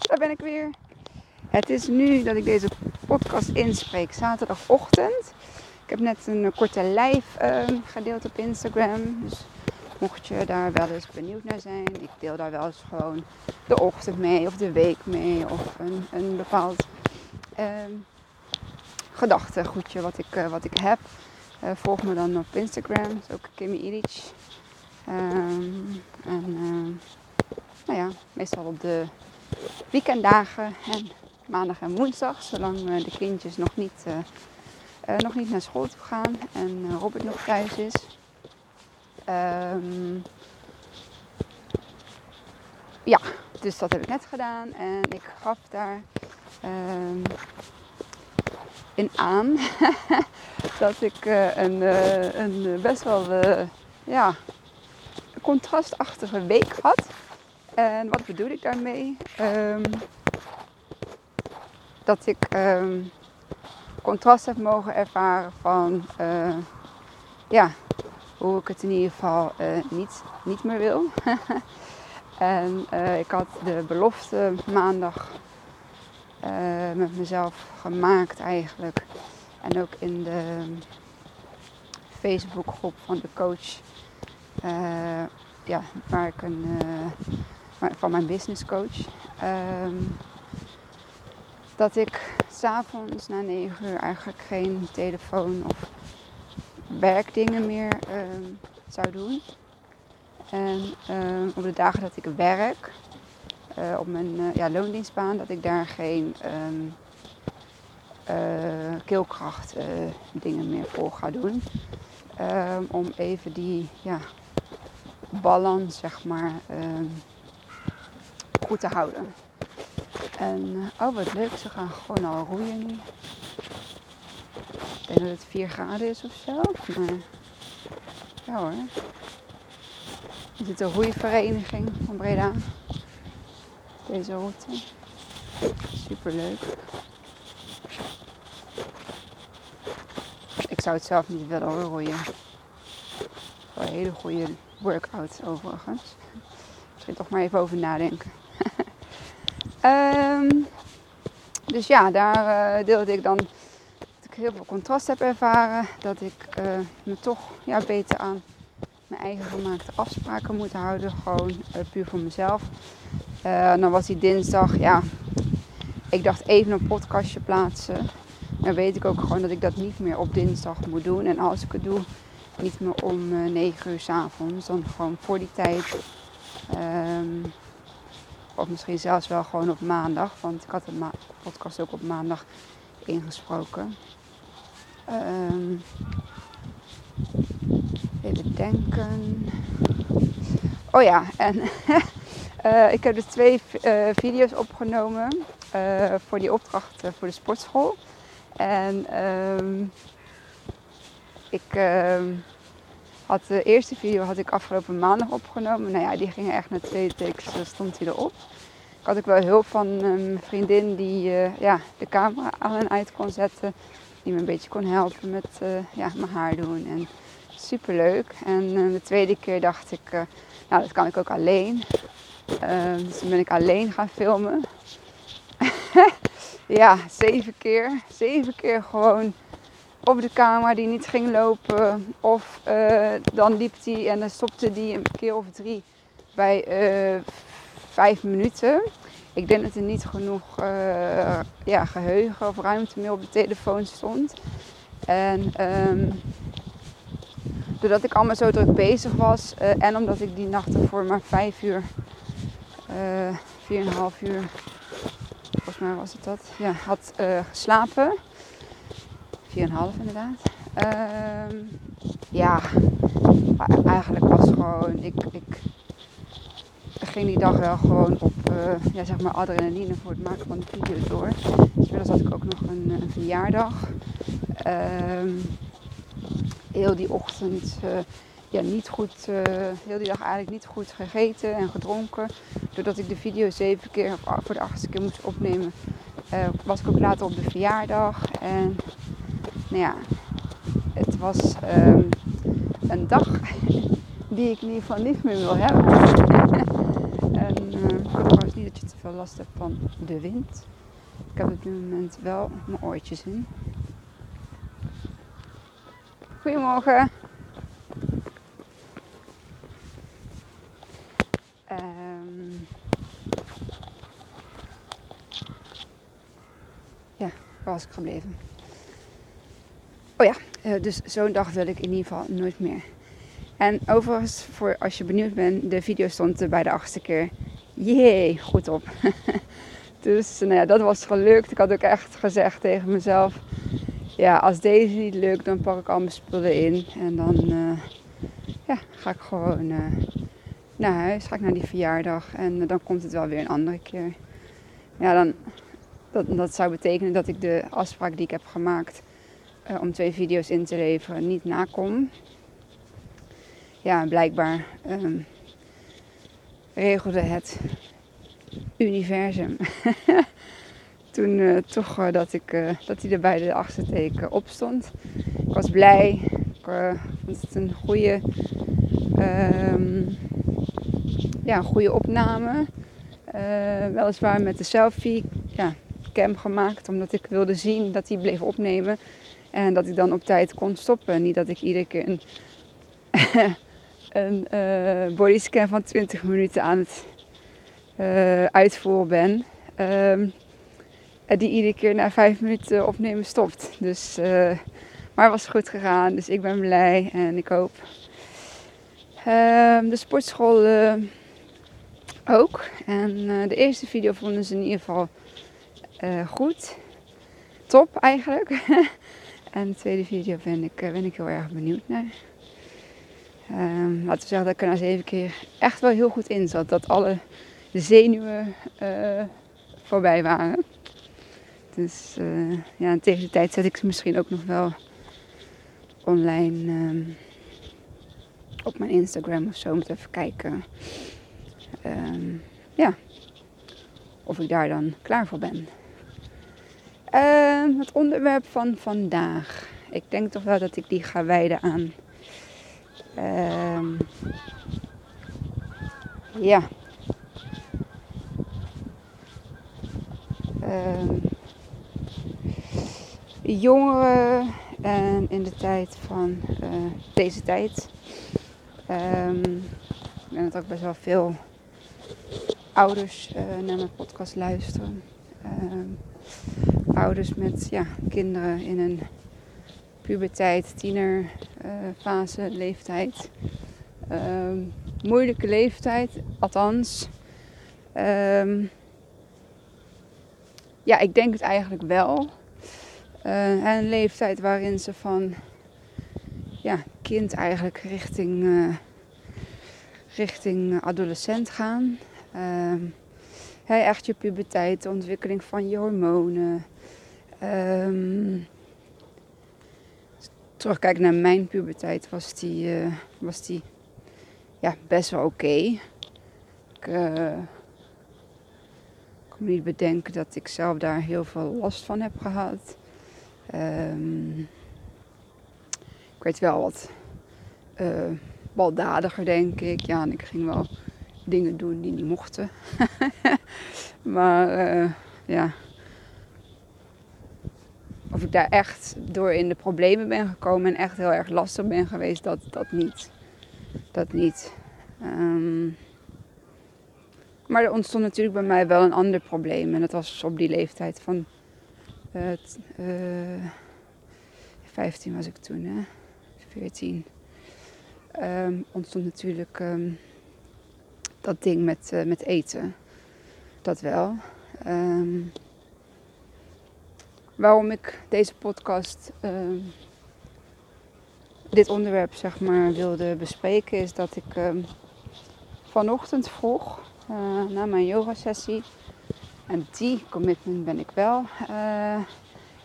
Daar ben ik weer. Het is nu dat ik deze podcast inspreek, zaterdagochtend. Ik heb net een korte live uh, gedeeld op Instagram. Dus mocht je daar wel eens benieuwd naar zijn, ik deel daar wel eens gewoon de ochtend mee of de week mee of een, een bepaald uh, gedachtegoedje wat ik, uh, wat ik heb. Uh, volg me dan op Instagram, dat is ook Kimmy Illich. Um, en nou ja, meestal op de weekenddagen en maandag en woensdag, zolang uh, de kindjes nog niet, uh, nog niet naar school toe gaan en Robert nog thuis is. Um, ja, dus dat heb ik net gedaan en ik gaf daar um, in aan dat ik een, een best wel ja, contrastachtige week had. En wat bedoel ik daarmee? Um, dat ik um, contrast heb mogen ervaren van uh, ja, hoe ik het in ieder geval uh, niet, niet meer wil. en uh, ik had de belofte maandag met mezelf gemaakt eigenlijk. En ook in de Facebookgroep van de coach ja, waar ik een, van mijn business coach. Um, dat ik s'avonds na 9 uur eigenlijk geen telefoon of werkdingen meer um, zou doen. En um, op de dagen dat ik werk, uh, op mijn uh, ja, loondienstbaan, dat ik daar geen uh, keelkracht dingen meer voor ga doen. om even die ja, balans, zeg maar, goed te houden. En uh, oh, wat leuk, ze gaan gewoon al roeien nu. Ik denk dat het 4 graden is of zo. Maar ja hoor. Is het een roeivereniging van Breda? Deze route. Super leuk. Ik zou het zelf niet willen roeien. Een hele goede workout overigens. Misschien toch maar even over nadenken. Um, dus ja, daar uh, deelde ik dan dat ik heel veel contrast heb ervaren. Dat ik uh, me toch ja, beter aan mijn eigen gemaakte afspraken moet houden. Gewoon uh, puur voor mezelf. dan was die dinsdag, ja, ik dacht even een podcastje plaatsen. Dan weet ik ook gewoon dat ik dat niet meer op dinsdag moet doen. En als ik het doe, niet meer om uh, 9 uur s avonds, dan gewoon voor die tijd. Um, of misschien zelfs wel gewoon op maandag, want ik had de podcast ook op maandag ingesproken. Um, even denken. Oh ja, en uh, ik heb dus twee uh, video's opgenomen uh, voor die opdracht voor de sportschool. En um, ik uh, had de eerste video had ik afgelopen maandag opgenomen. Nou ja, die ging echt na twee takes, stond hij erop. Ik had ook wel hulp van een vriendin die uh, ja, de camera aan en uit kon zetten. Die me een beetje kon helpen met uh, ja, mijn haar doen. En super leuk. En uh, de tweede keer dacht ik, nou dat kan ik ook alleen. Ehm, dus toen ben ik alleen gaan filmen. ja, zeven keer. Zeven keer gewoon op de camera die niet ging lopen. Of uh, dan liep die en dan stopte die een keer of drie bij uh, vijf minuten. Ik denk dat er niet genoeg uh, ja, geheugen of ruimte meer op de telefoon stond. En um, doordat ik allemaal zo druk bezig was en omdat ik die nacht ervoor maar vijf uur, vier en een half uur, volgens mij was het dat, ja, had geslapen 4,5 inderdaad. Uh, ja, eigenlijk was gewoon, ik, ik ging die dag wel gewoon op uh, ja, zeg maar adrenaline voor het maken van de video door. Inmiddels had ik ook nog een, verjaardag. Uh, heel die ochtend uh, ja, niet goed, uh, heel die dag eigenlijk niet goed gegeten en gedronken. Doordat ik de video zeven keer, voor de achtste keer moest opnemen, was ik ook later op de verjaardag. En nou ja, het was um, een dag die ik in ieder geval niet meer wil hebben. en uh, ik trouwens niet dat je te veel last hebt van de wind. Ik heb op dit moment wel mijn oortjes in. Goedemorgen. Um, ja, waar was ik gebleven? Oh uh, dus zo'n dag wil ik in ieder geval nooit meer. En overigens, voor als je benieuwd bent, de video stond er bij de achtste keer. Jee, goed op. dus nou ja, dat was gelukt. Ik had ook echt gezegd tegen mezelf: ja, als deze niet lukt, dan pak ik al mijn spullen in. En dan uh, ja, ga ik gewoon uh, naar huis, ga ik naar die verjaardag. En dan komt het wel weer een andere keer. Ja, dan, dat zou betekenen dat ik de afspraak die ik heb gemaakt om twee video's in te leveren niet nakom ja, blijkbaar um, regelde het universum. Toen uh, toch uh, dat, ik, dat hij er bij de achterteken op stond. Ik was blij. Ik vond het een goede, um, ja, goede opname. weliswaar met de selfie ja, cam gemaakt. Omdat ik wilde zien dat hij bleef opnemen. En dat ik dan op tijd kon stoppen. Niet dat ik iedere keer een uh, bodyscan van 20 minuten aan het uh, uitvoeren ben. Um, die iedere keer na 5 minuten opnemen stopt. Dus, uh, maar het was goed gegaan, dus ik ben blij en ik hoop. Um, de sportschool ook. En de eerste video vonden ze in ieder geval goed. Top eigenlijk. en de tweede video ben ik, ben ik heel erg benieuwd naar. Um, laten we zeggen dat ik er na zeven keer echt wel heel goed in zat. Dat alle zenuwen uh, voorbij waren. Dus uh, ja, tegen de tijd zet ik ze misschien ook nog wel online um, op mijn Instagram of zo. Moet even kijken. Um, ja, of ik daar dan klaar voor ben. Het onderwerp van vandaag. Ik denk toch wel dat ik die ga wijden aan Um, ja. Um, jongeren en in de tijd van uh, deze tijd. Um, ik denk dat ook best wel veel ouders uh, naar mijn podcast luisteren. Ouders met ja, kinderen in een puberteit, tienerfase, uh, leeftijd. Uh, moeilijke leeftijd, althans. Um, ja, ik denk het eigenlijk wel. Uh, een leeftijd waarin ze van ja, kind eigenlijk richting, uh, richting adolescent gaan. Uh, echt je puberteit, de ontwikkeling van je hormonen. Um, terugkijken naar mijn puberteit, was die, uh, was die ja, best wel oké. Ik uh, kan me niet bedenken dat ik zelf daar heel veel last van heb gehad. Um, ik werd wel wat baldadiger, denk ik. Ja, en ik ging wel dingen doen die niet mochten. maar ja, of ik daar echt door in de problemen ben gekomen en echt heel erg lastig ben geweest, dat, dat niet. Dat niet. Um, maar er ontstond natuurlijk bij mij wel een ander probleem. En dat was op die leeftijd van uh, uh, 15 was ik toen, hè? 14. Um, ontstond natuurlijk um, dat ding met, uh, met eten. Dat wel. Um, waarom ik deze podcast, uh, dit onderwerp zeg maar wilde bespreken, is dat ik uh, vanochtend vroeg uh, na mijn yoga sessie, en die commitment ben ik wel, eh,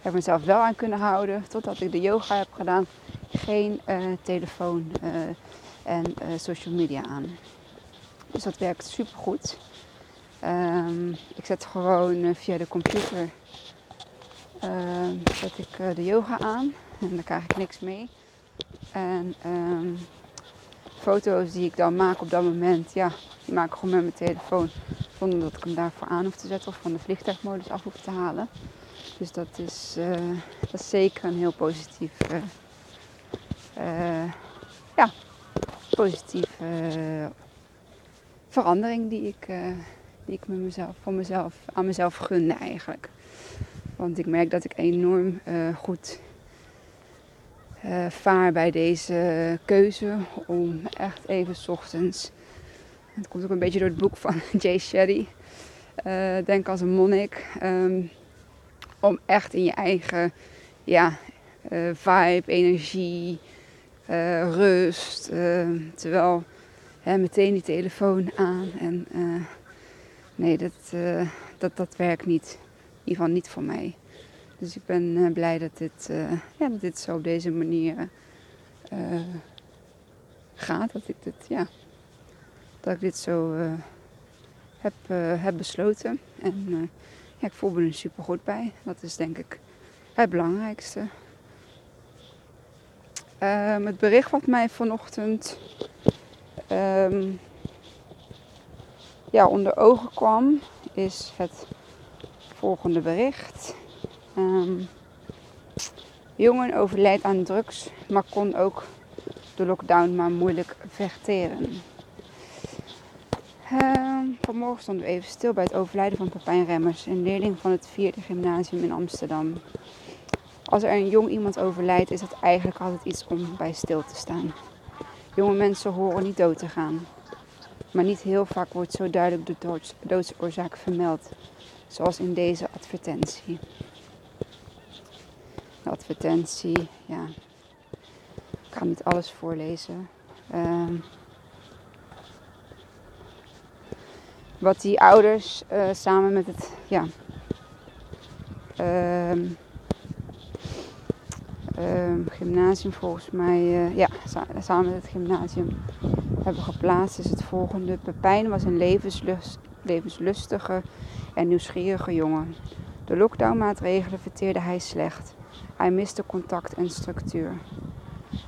heb mezelf wel aan kunnen houden totdat ik de yoga heb gedaan, geen eh, telefoon en social media aan. Dus dat werkt super goed. Um, ik zet gewoon via de computer uh, zet ik uh, de yoga aan en dan krijg ik niks mee. En um, foto's die ik dan maak op dat moment, ja, die maak ik gewoon met mijn telefoon Zonder dat ik hem daarvoor aan hoef te zetten of van de vliegtuigmodus af hoef te halen. Dus dat is, uh, dat is zeker een heel positief, uh, ja, positieve verandering die ik, die ik met mezelf, voor mezelf, aan mezelf gunde eigenlijk. Want ik merk dat ik enorm goed vaar bij deze keuze om echt even s ochtends. Het komt ook een beetje door het boek van Jay Shetty. Denk als een monnik. Um, om echt in je eigen ja, vibe, energie, rust. Uh, terwijl hè, meteen die telefoon aan. En nee, dat, dat, dat werkt niet. Ieder geval niet voor mij. Dus ik ben blij dat dit, ja, dat dit zo op deze manier gaat. Dat ik dit, ja, dat ik dit zo heb, heb besloten. En ik voel me er super goed bij. Dat is denk ik het belangrijkste. Um, het bericht wat mij vanochtend um, ja, onder ogen kwam, is het volgende bericht. Um, jongen overlijdt aan drugs, maar kon ook de lockdown maar moeilijk vechteren. Uh, vanmorgen stonden we even stil bij het overlijden van Pepijn Remmers, een leerling van het vierde gymnasium in Amsterdam. Als er een jong iemand overlijdt, is dat eigenlijk altijd iets om bij stil te staan. Jonge mensen horen niet dood te gaan. Maar niet heel vaak wordt zo duidelijk de doodsoorzaak vermeld, zoals in deze advertentie. De advertentie, ja. Ik ga niet alles voorlezen. Uh, wat die ouders uh, samen met het ja, uh, gymnasium volgens mij, uh, ja, samen met het gymnasium hebben geplaatst is het volgende. Pepijn was een levenslust, levenslustige en nieuwsgierige jongen. De lockdownmaatregelen verteerde hij slecht. Hij miste contact en structuur.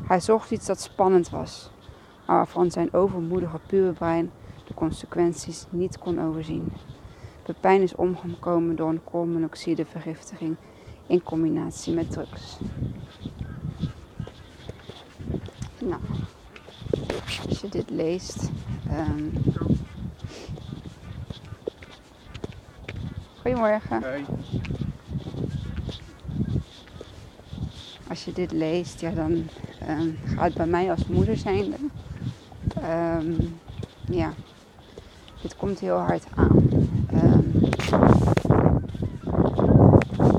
Hij zocht iets dat spannend was, maar waarvan zijn overmoedige puberbrein de consequenties niet kon overzien. Pepijn is omgekomen door een koolmonoxidevergiftiging in combinatie met drugs. Nou, als je dit leest. Um... Goedemorgen. Hey. Als je dit leest, ja, dan um, gaat het bij mij als moeder zijn. Um, ja, dit komt heel hard aan. Um,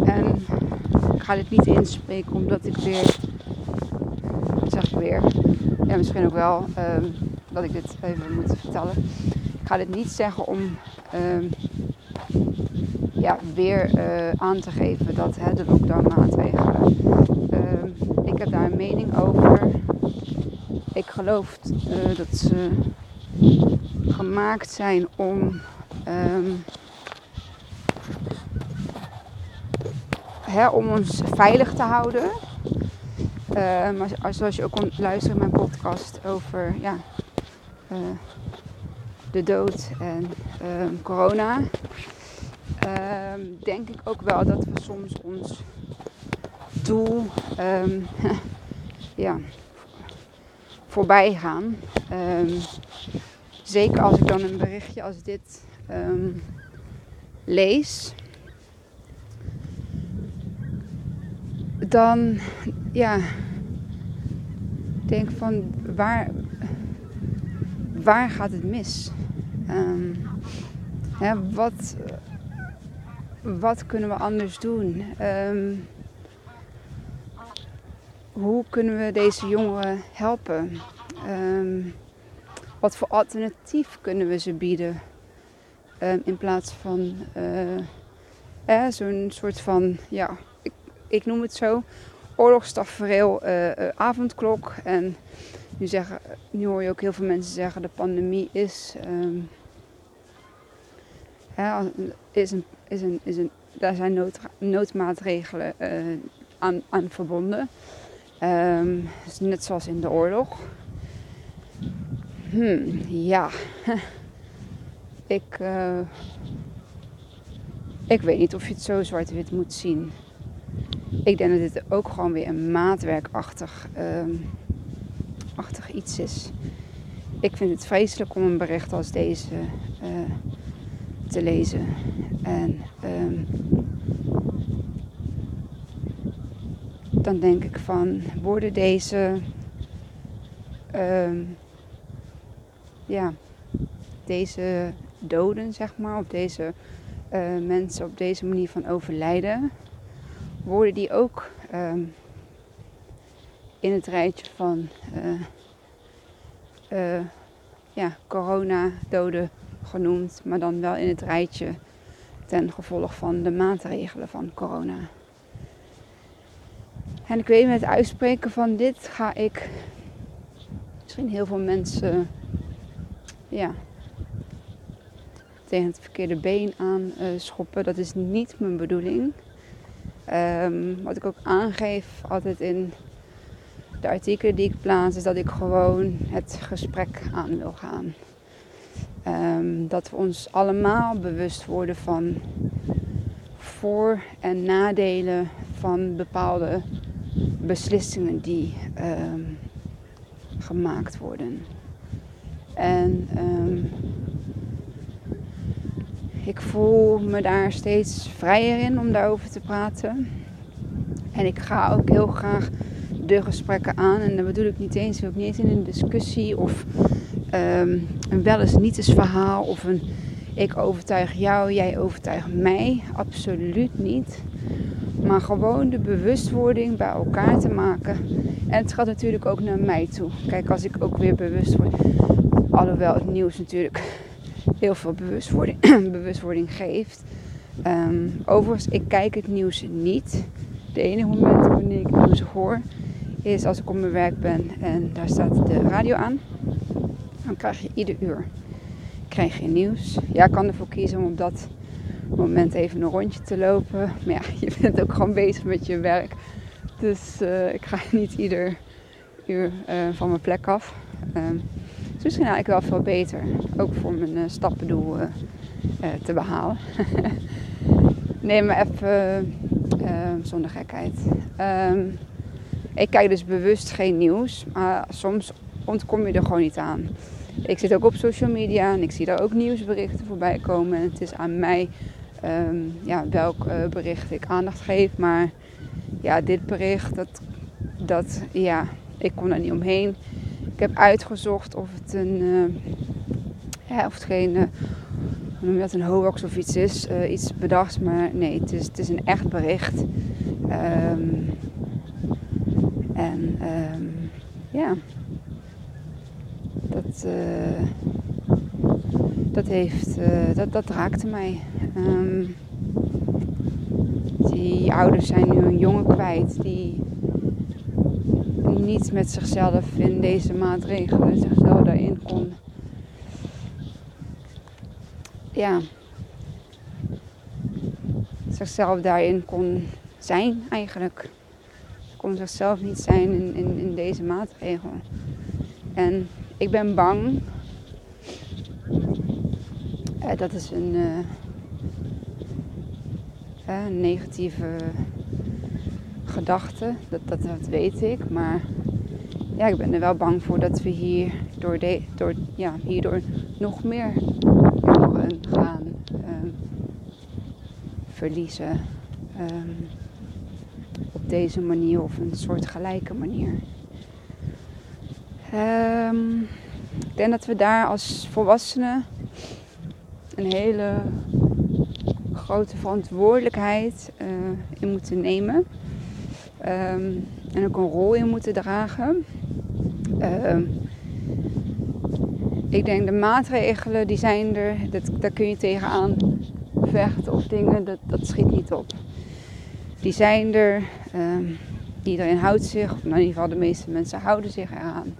en ik ga dit niet inspreken omdat ik weer, zeg ik weer, ja misschien ook wel dat ik dit even moet vertellen. Ik ga dit niet zeggen om ja, weer uh, aan te geven dat hè, de lockdown maatregelen. ik heb daar een mening over. Ik geloof uh, dat ze gemaakt zijn om um, hè, om ons veilig te houden. Maar zoals je ook kon luisteren in mijn podcast over ja, uh, de dood en corona. Ehm, denk ik ook wel dat we soms ons doel um, ja, voorbij gaan. Zeker als ik dan een berichtje als dit lees. Dan ja, denk van waar, waar gaat het mis? Wat, wat kunnen we anders doen? Um, hoe kunnen we deze jongeren helpen? Um, wat voor alternatief kunnen we ze bieden? Um, in plaats van uh, eh, zo'n soort van, ja, ik, ik, noem het zo, oorlogstafereel uh, avondklok. En nu, zeggen, nu hoor je ook heel veel mensen zeggen, de pandemie is, um, is, een, is, een, is een, daar zijn nood, noodmaatregelen aan, aan verbonden. Um, net zoals in de oorlog. Hmm, ja. ik, uh, ik weet niet of je het zo zwart-wit moet zien. Ik denk dat dit ook gewoon weer een maatwerkachtig um, achtig iets is. Ik vind het vreselijk om een bericht als deze uh, te lezen. En um, dan denk ik van, worden deze, um, ja, deze doden, zeg maar, of deze uh, mensen op deze manier van overlijden, worden die ook um, in het rijtje van uh, ja, corona-doden genoemd, maar dan wel in het rijtje ten gevolge van de maatregelen van corona. En ik weet met het uitspreken van dit ga ik misschien heel veel mensen ja, tegen het verkeerde been aan uh, schoppen. Dat is niet mijn bedoeling. Um, wat ik ook aangeef altijd in de artikelen die ik plaats, is dat ik gewoon het gesprek aan wil gaan. Um, dat we ons allemaal bewust worden van voor- en nadelen van bepaalde beslissingen die um, gemaakt worden. En um, ik voel me daar steeds vrijer in om daarover te praten. En ik ga ook heel graag de gesprekken aan. En dat bedoel ik niet eens, ook niet eens in een discussie of een wel eens niet eens verhaal of een ik overtuig jou, jij overtuigt mij. Absoluut niet. Maar gewoon de bewustwording bij elkaar te maken. En het gaat natuurlijk ook naar mij toe. Kijk, als ik ook weer bewust word. Alhoewel het nieuws natuurlijk heel veel bewustwording, bewustwording geeft. Um, overigens, ik kijk het nieuws niet. De enige moment wanneer ik het nieuws hoor, is als ik op mijn werk ben en daar staat de radio aan. Dan krijg je ieder uur krijg je nieuws. Ja, kan ervoor kiezen om op dat moment even een rondje te lopen. Maar ja, je bent ook gewoon bezig met je werk. Dus uh, ik ga niet ieder uur uh, van mijn plek af. Um, dus misschien eigenlijk wel veel beter. Ook voor mijn uh, stappendoel te behalen. nee, maar even zonder gekheid. Um, ik kijk dus bewust geen nieuws. Maar soms ontkom je er gewoon niet aan. Ik zit ook op social media en ik zie daar ook nieuwsberichten voorbij komen. En het is aan mij um, ja, welk uh, bericht ik aandacht geef. Maar ja, dit bericht, dat, dat, ja, ik kon er niet omheen. Ik heb uitgezocht of het een, uh, ja, of het geen, uh, noem dat, een hoax of iets is. iets bedacht, maar nee, het is, het is een echt bericht. Um, en um, ja dat, uh, dat, heeft, uh, dat, dat raakte mij. Um, die ouders zijn nu een jongen kwijt die niet met zichzelf in deze maatregelen zichzelf daarin kon. Ja, zichzelf daarin kon zijn eigenlijk. Kon zichzelf niet zijn in, in, in deze maatregelen. En ik ben bang. Uh, dat is een uh, negatieve gedachte. Dat, dat, weet ik. Maar ja, ik ben er wel bang voor dat we hier door de, door, ja, hierdoor nog meer jongeren gaan um, verliezen. Um, op deze manier of een soort gelijke manier. Um, ik denk dat we daar als volwassenen een hele grote verantwoordelijkheid uh, in moeten nemen. Um, en ook een rol in moeten dragen. Um, ik denk de maatregelen die zijn er, dat, daar kun je tegenaan vechten of dingen, dat, dat schiet niet op. Die zijn er, um, iedereen houdt zich, of in ieder geval de meeste mensen houden zich eraan.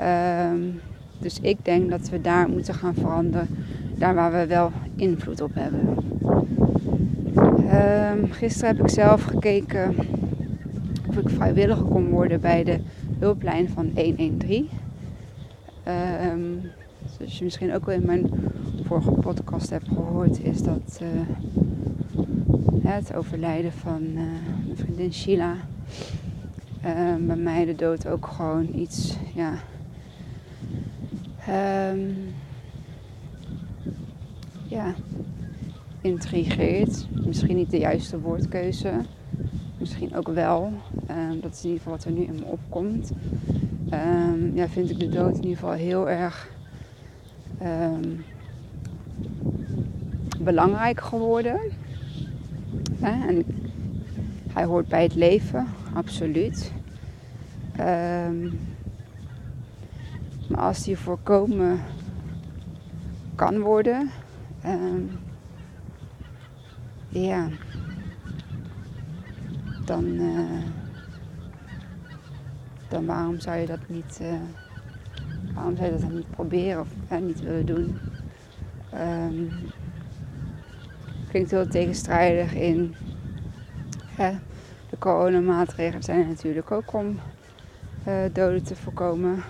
Um, dus ik denk dat we daar moeten gaan veranderen. Daar waar we wel invloed op hebben. Um, gisteren heb ik zelf gekeken of ik vrijwilliger kon worden bij de hulplijn van 113. Um, zoals je misschien ook wel in mijn vorige podcast heb gehoord, is dat uh, het overlijden van uh, mijn vriendin Sheila bij mij de dood ook gewoon iets, ja. Um, ja, intrigeert. Misschien niet de juiste woordkeuze. Misschien ook wel. Um, dat is in ieder geval wat er nu in me opkomt. Um, ja, vind ik de dood in ieder geval heel erg um, belangrijk geworden. En hij hoort bij het leven, absoluut. Maar als die voorkomen kan worden, ja, dan, uh, dan waarom zou je dat niet, uh, waarom zou je dat niet proberen of uh, niet willen doen? Um, klinkt heel tegenstrijdig in hè, de coronamaatregelen zijn er natuurlijk ook om doden te voorkomen.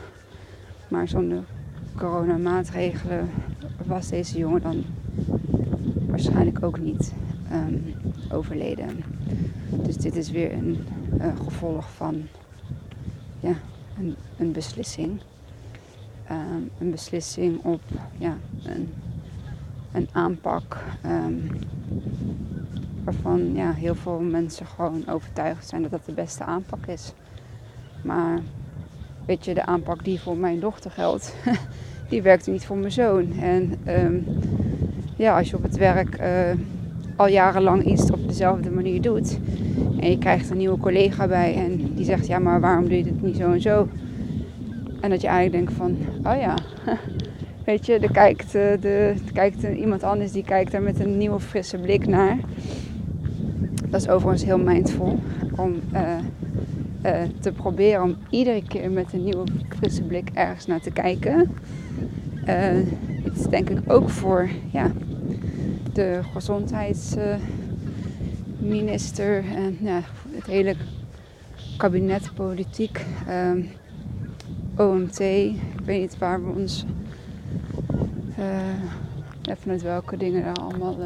Maar zonder coronamaatregelen was deze jongen dan waarschijnlijk ook niet um, overleden. Dus dit is weer een gevolg van ja, een, een beslissing. Um, een beslissing op ja, een, een aanpak um, waarvan ja, heel veel mensen gewoon overtuigd zijn dat dat de beste aanpak is. Maar weet je, de aanpak die voor mijn dochter geldt, die werkte niet voor mijn zoon. En um, ja, als je op het werk uh, al jarenlang iets op dezelfde manier doet. En je krijgt een nieuwe collega bij en die zegt, ja maar waarom doe je het niet zo en zo? En dat je eigenlijk denkt van, oh ja, weet je, er kijkt, eh, de, kijkt iemand anders die kijkt daar met een nieuwe frisse blik naar. Dat is overigens heel mindful om uh, uh, te proberen om iedere keer met een nieuwe frisse blik ergens naar te kijken. het is denk ik ook voor ja, de gezondheidsminister en ja, het hele kabinetpolitiek, um, OMT, ik weet niet waar we ons, uh, vanuit welke dingen er allemaal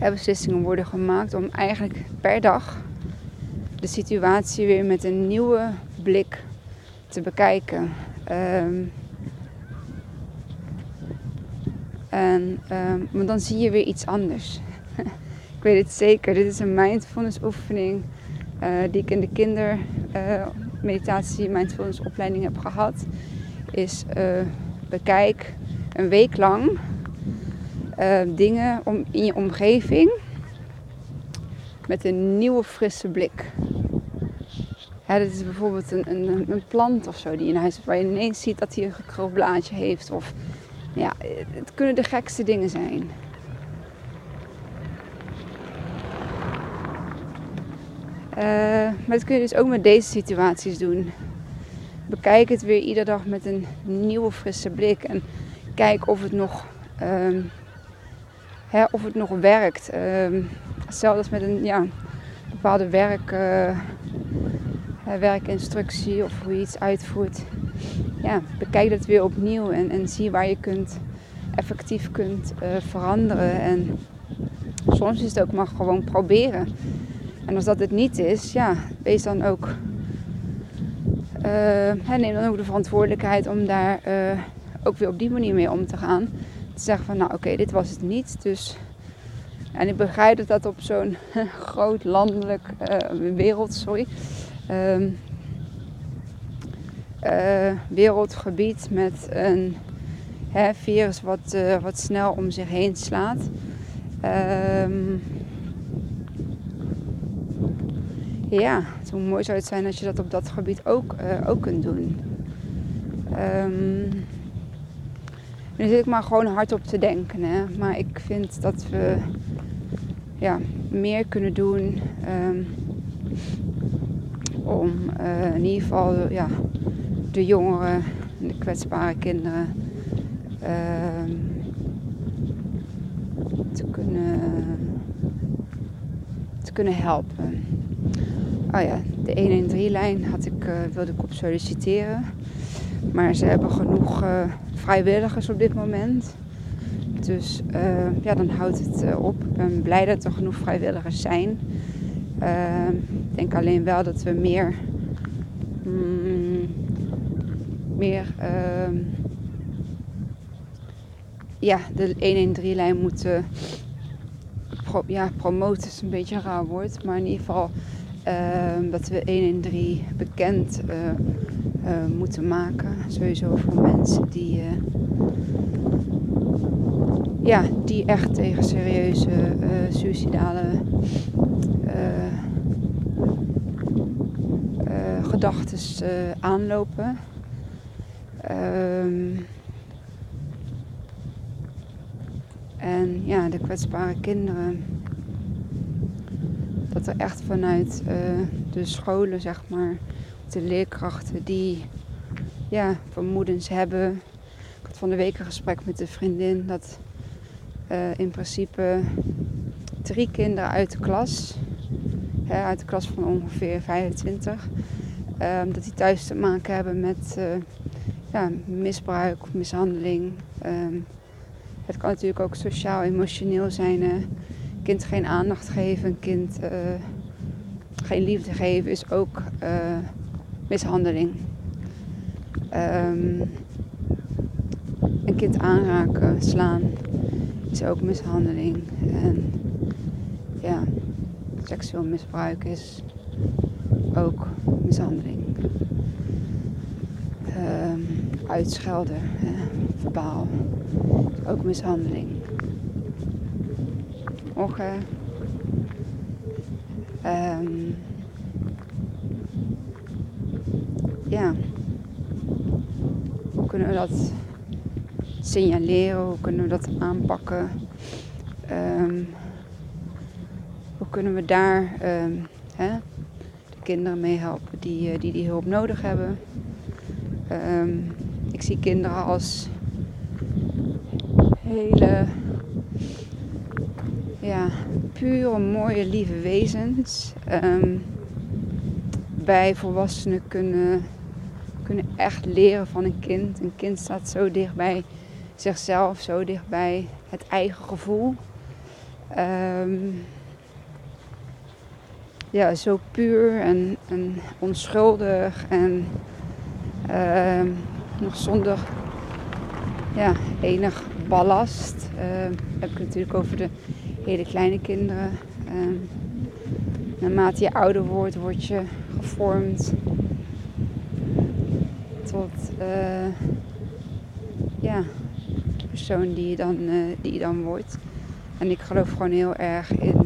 uh, beslissingen worden gemaakt om eigenlijk per dag de situatie weer met een nieuwe blik te bekijken. Um, En, maar dan zie je weer iets anders. ik weet het zeker. Dit is een mindfulness oefening uh, die ik in de kindermeditatie uh, mindfulness opleiding heb gehad. Is uh, bekijk een week lang dingen om, in je omgeving met een nieuwe frisse blik. Dit is bijvoorbeeld een, een, plant of zo die in huis waar je ineens ziet dat hij een gekruld blaadje heeft. Of ja, het kunnen de gekste dingen zijn. Uh, maar dat kun je dus ook met deze situaties doen. Bekijk het weer iedere dag met een nieuwe frisse blik. En kijk of het nog, um, hè, of het nog werkt. Um, hetzelfde als met een ja, bepaalde werk, uh, werkinstructie of hoe je iets uitvoert ja, bekijk het weer opnieuw en, en zie waar je kunt, effectief kunt uh, veranderen. En soms is het ook maar gewoon proberen. En als dat het niet is, ja, wees dan ook. Uh, neem dan ook de verantwoordelijkheid om daar ook weer op die manier mee om te gaan. Te zeggen van nou oké, dit was het niet. Dus en ik begrijp dat dat op zo'n groot landelijk wereld, sorry, um, wereldgebied met een hè, virus wat, uh, wat snel om zich heen slaat. Um, ja, hoe mooi zou het zijn als je dat op dat gebied ook, uh, ook kunt doen. Um, nu zit ik maar gewoon hard op te denken. Hè? Maar ik vind dat we ja, meer kunnen doen um, om uh, in ieder geval ja, de jongeren en de kwetsbare kinderen uh, te, kunnen, te kunnen helpen. Oh ja, de 113-lijn had ik, uh, wilde ik op solliciteren. Maar ze hebben genoeg uh, vrijwilligers op dit moment. Dus ja, dan houdt het op. Ik ben blij dat er genoeg vrijwilligers zijn. Uh, ik denk alleen wel dat we meer, mm, meer ehm, ja, de 113-lijn moeten ja, promoten. is een beetje een raar woord. Maar in ieder geval ehm, dat we 113 bekend moeten maken. Sowieso voor mensen die ja, die echt tegen serieuze uh, suicidale uh, uh, gedachten aanlopen. Um, en ja, de kwetsbare kinderen. Dat er echt vanuit de scholen, zeg maar, de leerkrachten die ja, vermoedens hebben. Ik had van de week een gesprek met een vriendin dat uh, in principe drie kinderen uit de klas, hè, uit de klas van ongeveer 25, uh, dat die thuis te maken hebben met uh, ja, misbruik mishandeling. Um, het kan natuurlijk ook sociaal, emotioneel zijn. Kind geen aandacht geven, kind eh, geen liefde geven is ook mishandeling. Um, een kind aanraken, slaan, is ook mishandeling. En ja, seksueel misbruik is ook mishandeling. Um, uitschelden, hè, verbaal, ook mishandeling. Um, ja, hoe kunnen we dat signaleren? Hoe kunnen we dat aanpakken? Um, hoe kunnen we daar hè, kinderen mee helpen die, uh, die die hulp nodig hebben? Um, ik zie kinderen als hele ja, pure, mooie, lieve wezens. bij volwassenen kunnen, kunnen echt leren van een kind. Een kind staat zo dichtbij zichzelf zo dichtbij het eigen gevoel. Um, ja, zo puur en, en onschuldig en uh, nog zonder ja, enig ballast. Uh, heb ik natuurlijk over de hele kleine kinderen. Uh, naarmate je ouder wordt, word je gevormd tot uh, ja, persoon die je dan, uh, die je dan wordt. En ik geloof gewoon heel erg in,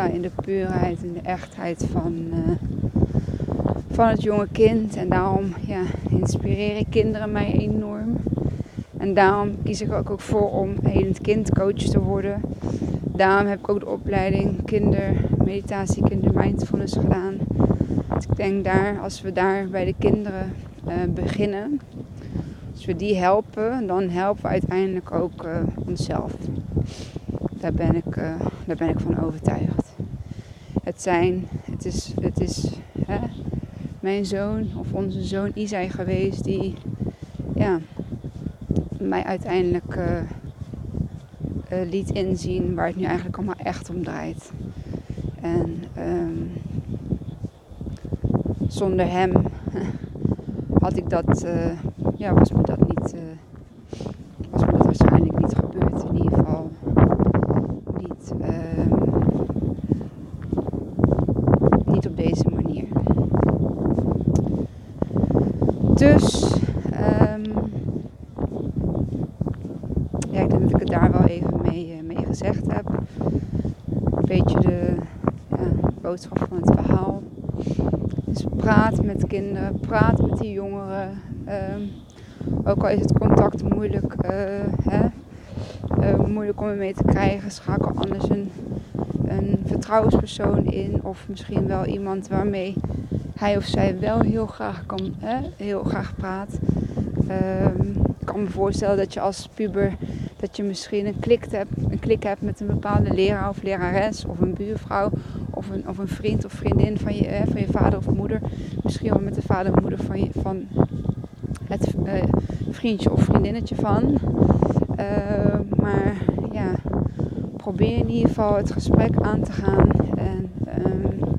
ja, in de puurheid, in de echtheid van, uh, van het jonge kind. En daarom ja, inspireren kinderen mij enorm. En daarom kies ik ook, ook voor om helend kindcoach te worden. Daarom heb ik ook de opleiding kindermeditatie, kindermindfulness gedaan. Ik denk daar, als we daar bij de kinderen uh, beginnen, als we die helpen, dan helpen we uiteindelijk ook uh, onszelf. Daar ben ik, daar ben ik van overtuigd. Het zijn, het is, het is hè, mijn zoon of onze zoon Isai geweest die ja, mij uiteindelijk uh, liet inzien waar het nu eigenlijk allemaal echt om draait. En um, zonder hem had ik dat ja, was me dat niet, uh, was me dat waarschijnlijk niet gebeurd. In ieder geval niet, uh, niet op deze manier. Dus, um, ja, ik denk dat ik het daar wel even mee, uh, mee gezegd heb. Een beetje de ja, boodschap van het verhaal. Dus praat met kinderen, praat met die jongeren. Um, ook al is het contact moeilijk, uh, hè, uh, moeilijk om ermee te krijgen, schakel anders een, een vertrouwenspersoon in. Of misschien wel iemand waarmee hij of zij wel heel graag, kan, hè, heel graag praat. Um, ik kan me voorstellen dat je als puber dat je misschien een klik hebt, een klik hebt met een bepaalde leraar of lerares of een buurvrouw of een, of een vriend of vriendin van je, van je vader of moeder. Misschien wel met de vader of moeder van, je, van het vriendje of vriendinnetje van. maar ja, probeer in ieder geval het gesprek aan te gaan. En ehm,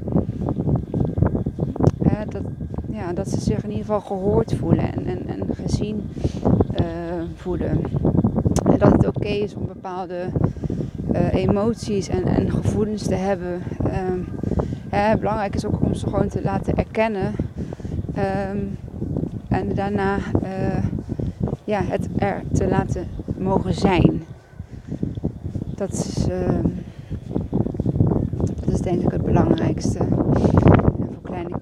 dat, ja, dat ze zich in ieder geval gehoord voelen en, en, en gezien voelen. En dat het oké is om bepaalde uh, emoties en, en, gevoelens te hebben. Um, belangrijk is ook om ze gewoon te laten erkennen. Um, en daarna uh, ja, het er te laten mogen zijn. Dat is, uh, dat is denk ik het belangrijkste.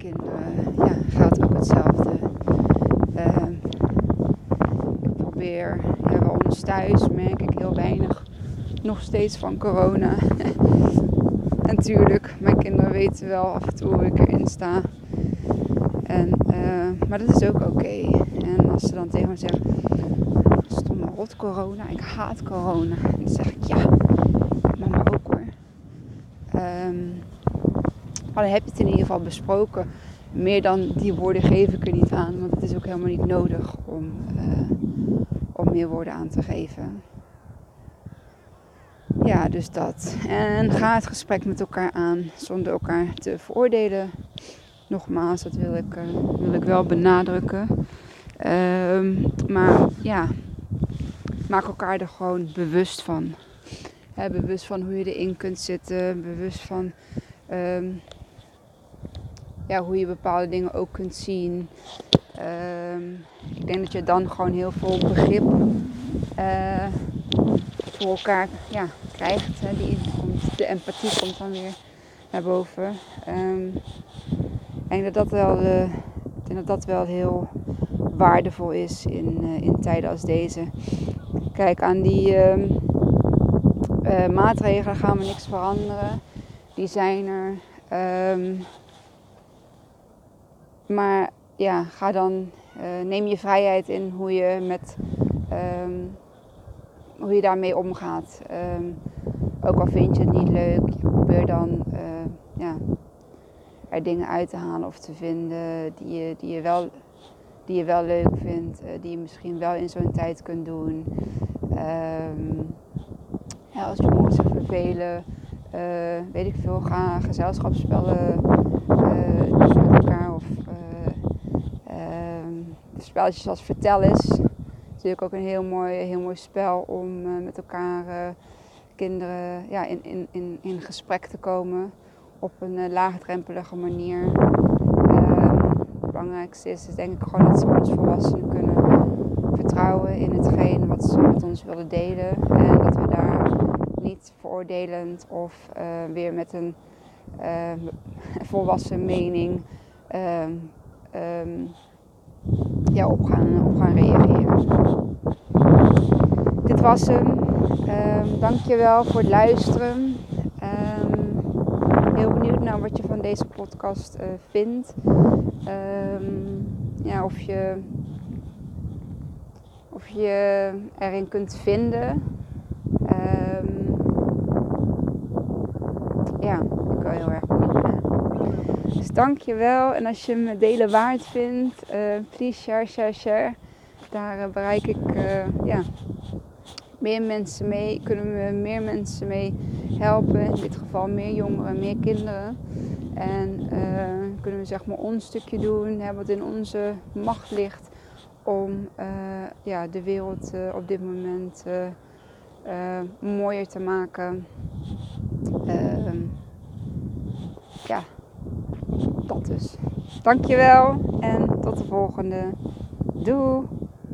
En kleine kinderen ja, geldt ook hetzelfde. ik probeer, ja, bij ons thuis merk ik heel weinig nog steeds van corona. en natuurlijk, mijn kinderen weten wel af en toe hoe ik erin sta. En, uh, maar dat is ook oké. En als ze dan tegen me zeggen, stomme rot corona, ik haat corona. Dan zeg ik, ja, mama ook hoor. Um, heb je het in ieder geval besproken. Meer dan die woorden geef ik er niet aan, want het is ook helemaal niet nodig om, uh, om meer woorden aan te geven. Ja, dus dat. En ga het gesprek met elkaar aan zonder elkaar te veroordelen. Nogmaals, dat wil ik, uh, wil ik wel benadrukken. Um, maar ja, maak elkaar er gewoon bewust van. bewust van hoe je erin kunt zitten. Bewust van um, ja, hoe je bepaalde dingen ook kunt zien. Um, ik denk dat je dan gewoon heel veel begrip uh, voor elkaar ja, krijgt. Hè, die de empathie komt dan weer naar boven. Um, ik denk dat dat wel, ik denk dat dat wel heel waardevol is in, uh, in tijden als deze. Kijk, aan die uh, maatregelen gaan we niks veranderen. Die zijn er. Maar ja, ga dan, neem je vrijheid in hoe je met um, hoe je daarmee omgaat. Ehm, ook al vind je het niet leuk, probeer dan uh, ja, er dingen uit te halen of te vinden die je, die je, wel, die je wel leuk vindt, uh, die je misschien wel in zo'n tijd kunt doen. Um, ja, als je moet vervelen, weet ik veel, ga gezelschapsspellen met elkaar of um, spelletjes als vertel eens natuurlijk ook een heel mooi, heel mooi spel om uh, met elkaar uh, kinderen ja, in, in, in, in gesprek te komen op een uh, laagdrempelige manier. Ehm, het belangrijkste is, is denk ik gewoon dat ze ons volwassenen kunnen vertrouwen in hetgeen wat ze met ons willen delen. En dat we daar niet veroordelend of weer met een volwassen mening um, um, op, gaan, reageren. Dit was hem. Um, dankjewel voor het luisteren. Um, heel benieuwd naar wat je van deze podcast uh, vindt. Um, ja, of je, of je erin kunt vinden. ja, ik ben heel erg benieuwd naar. Dus dank je wel. En als je me delen waard vindt, uh, please share, share, share. Daar uh, bereik ik uh, ja, meer mensen mee. Kunnen we meer mensen mee helpen. In dit geval meer jongeren, meer kinderen. En kunnen we zeg maar ons stukje doen. Wat in onze macht ligt. Om ja, de wereld op dit moment mooier te maken. Ehm, ja, dus. Dankjewel en tot de volgende. Doei!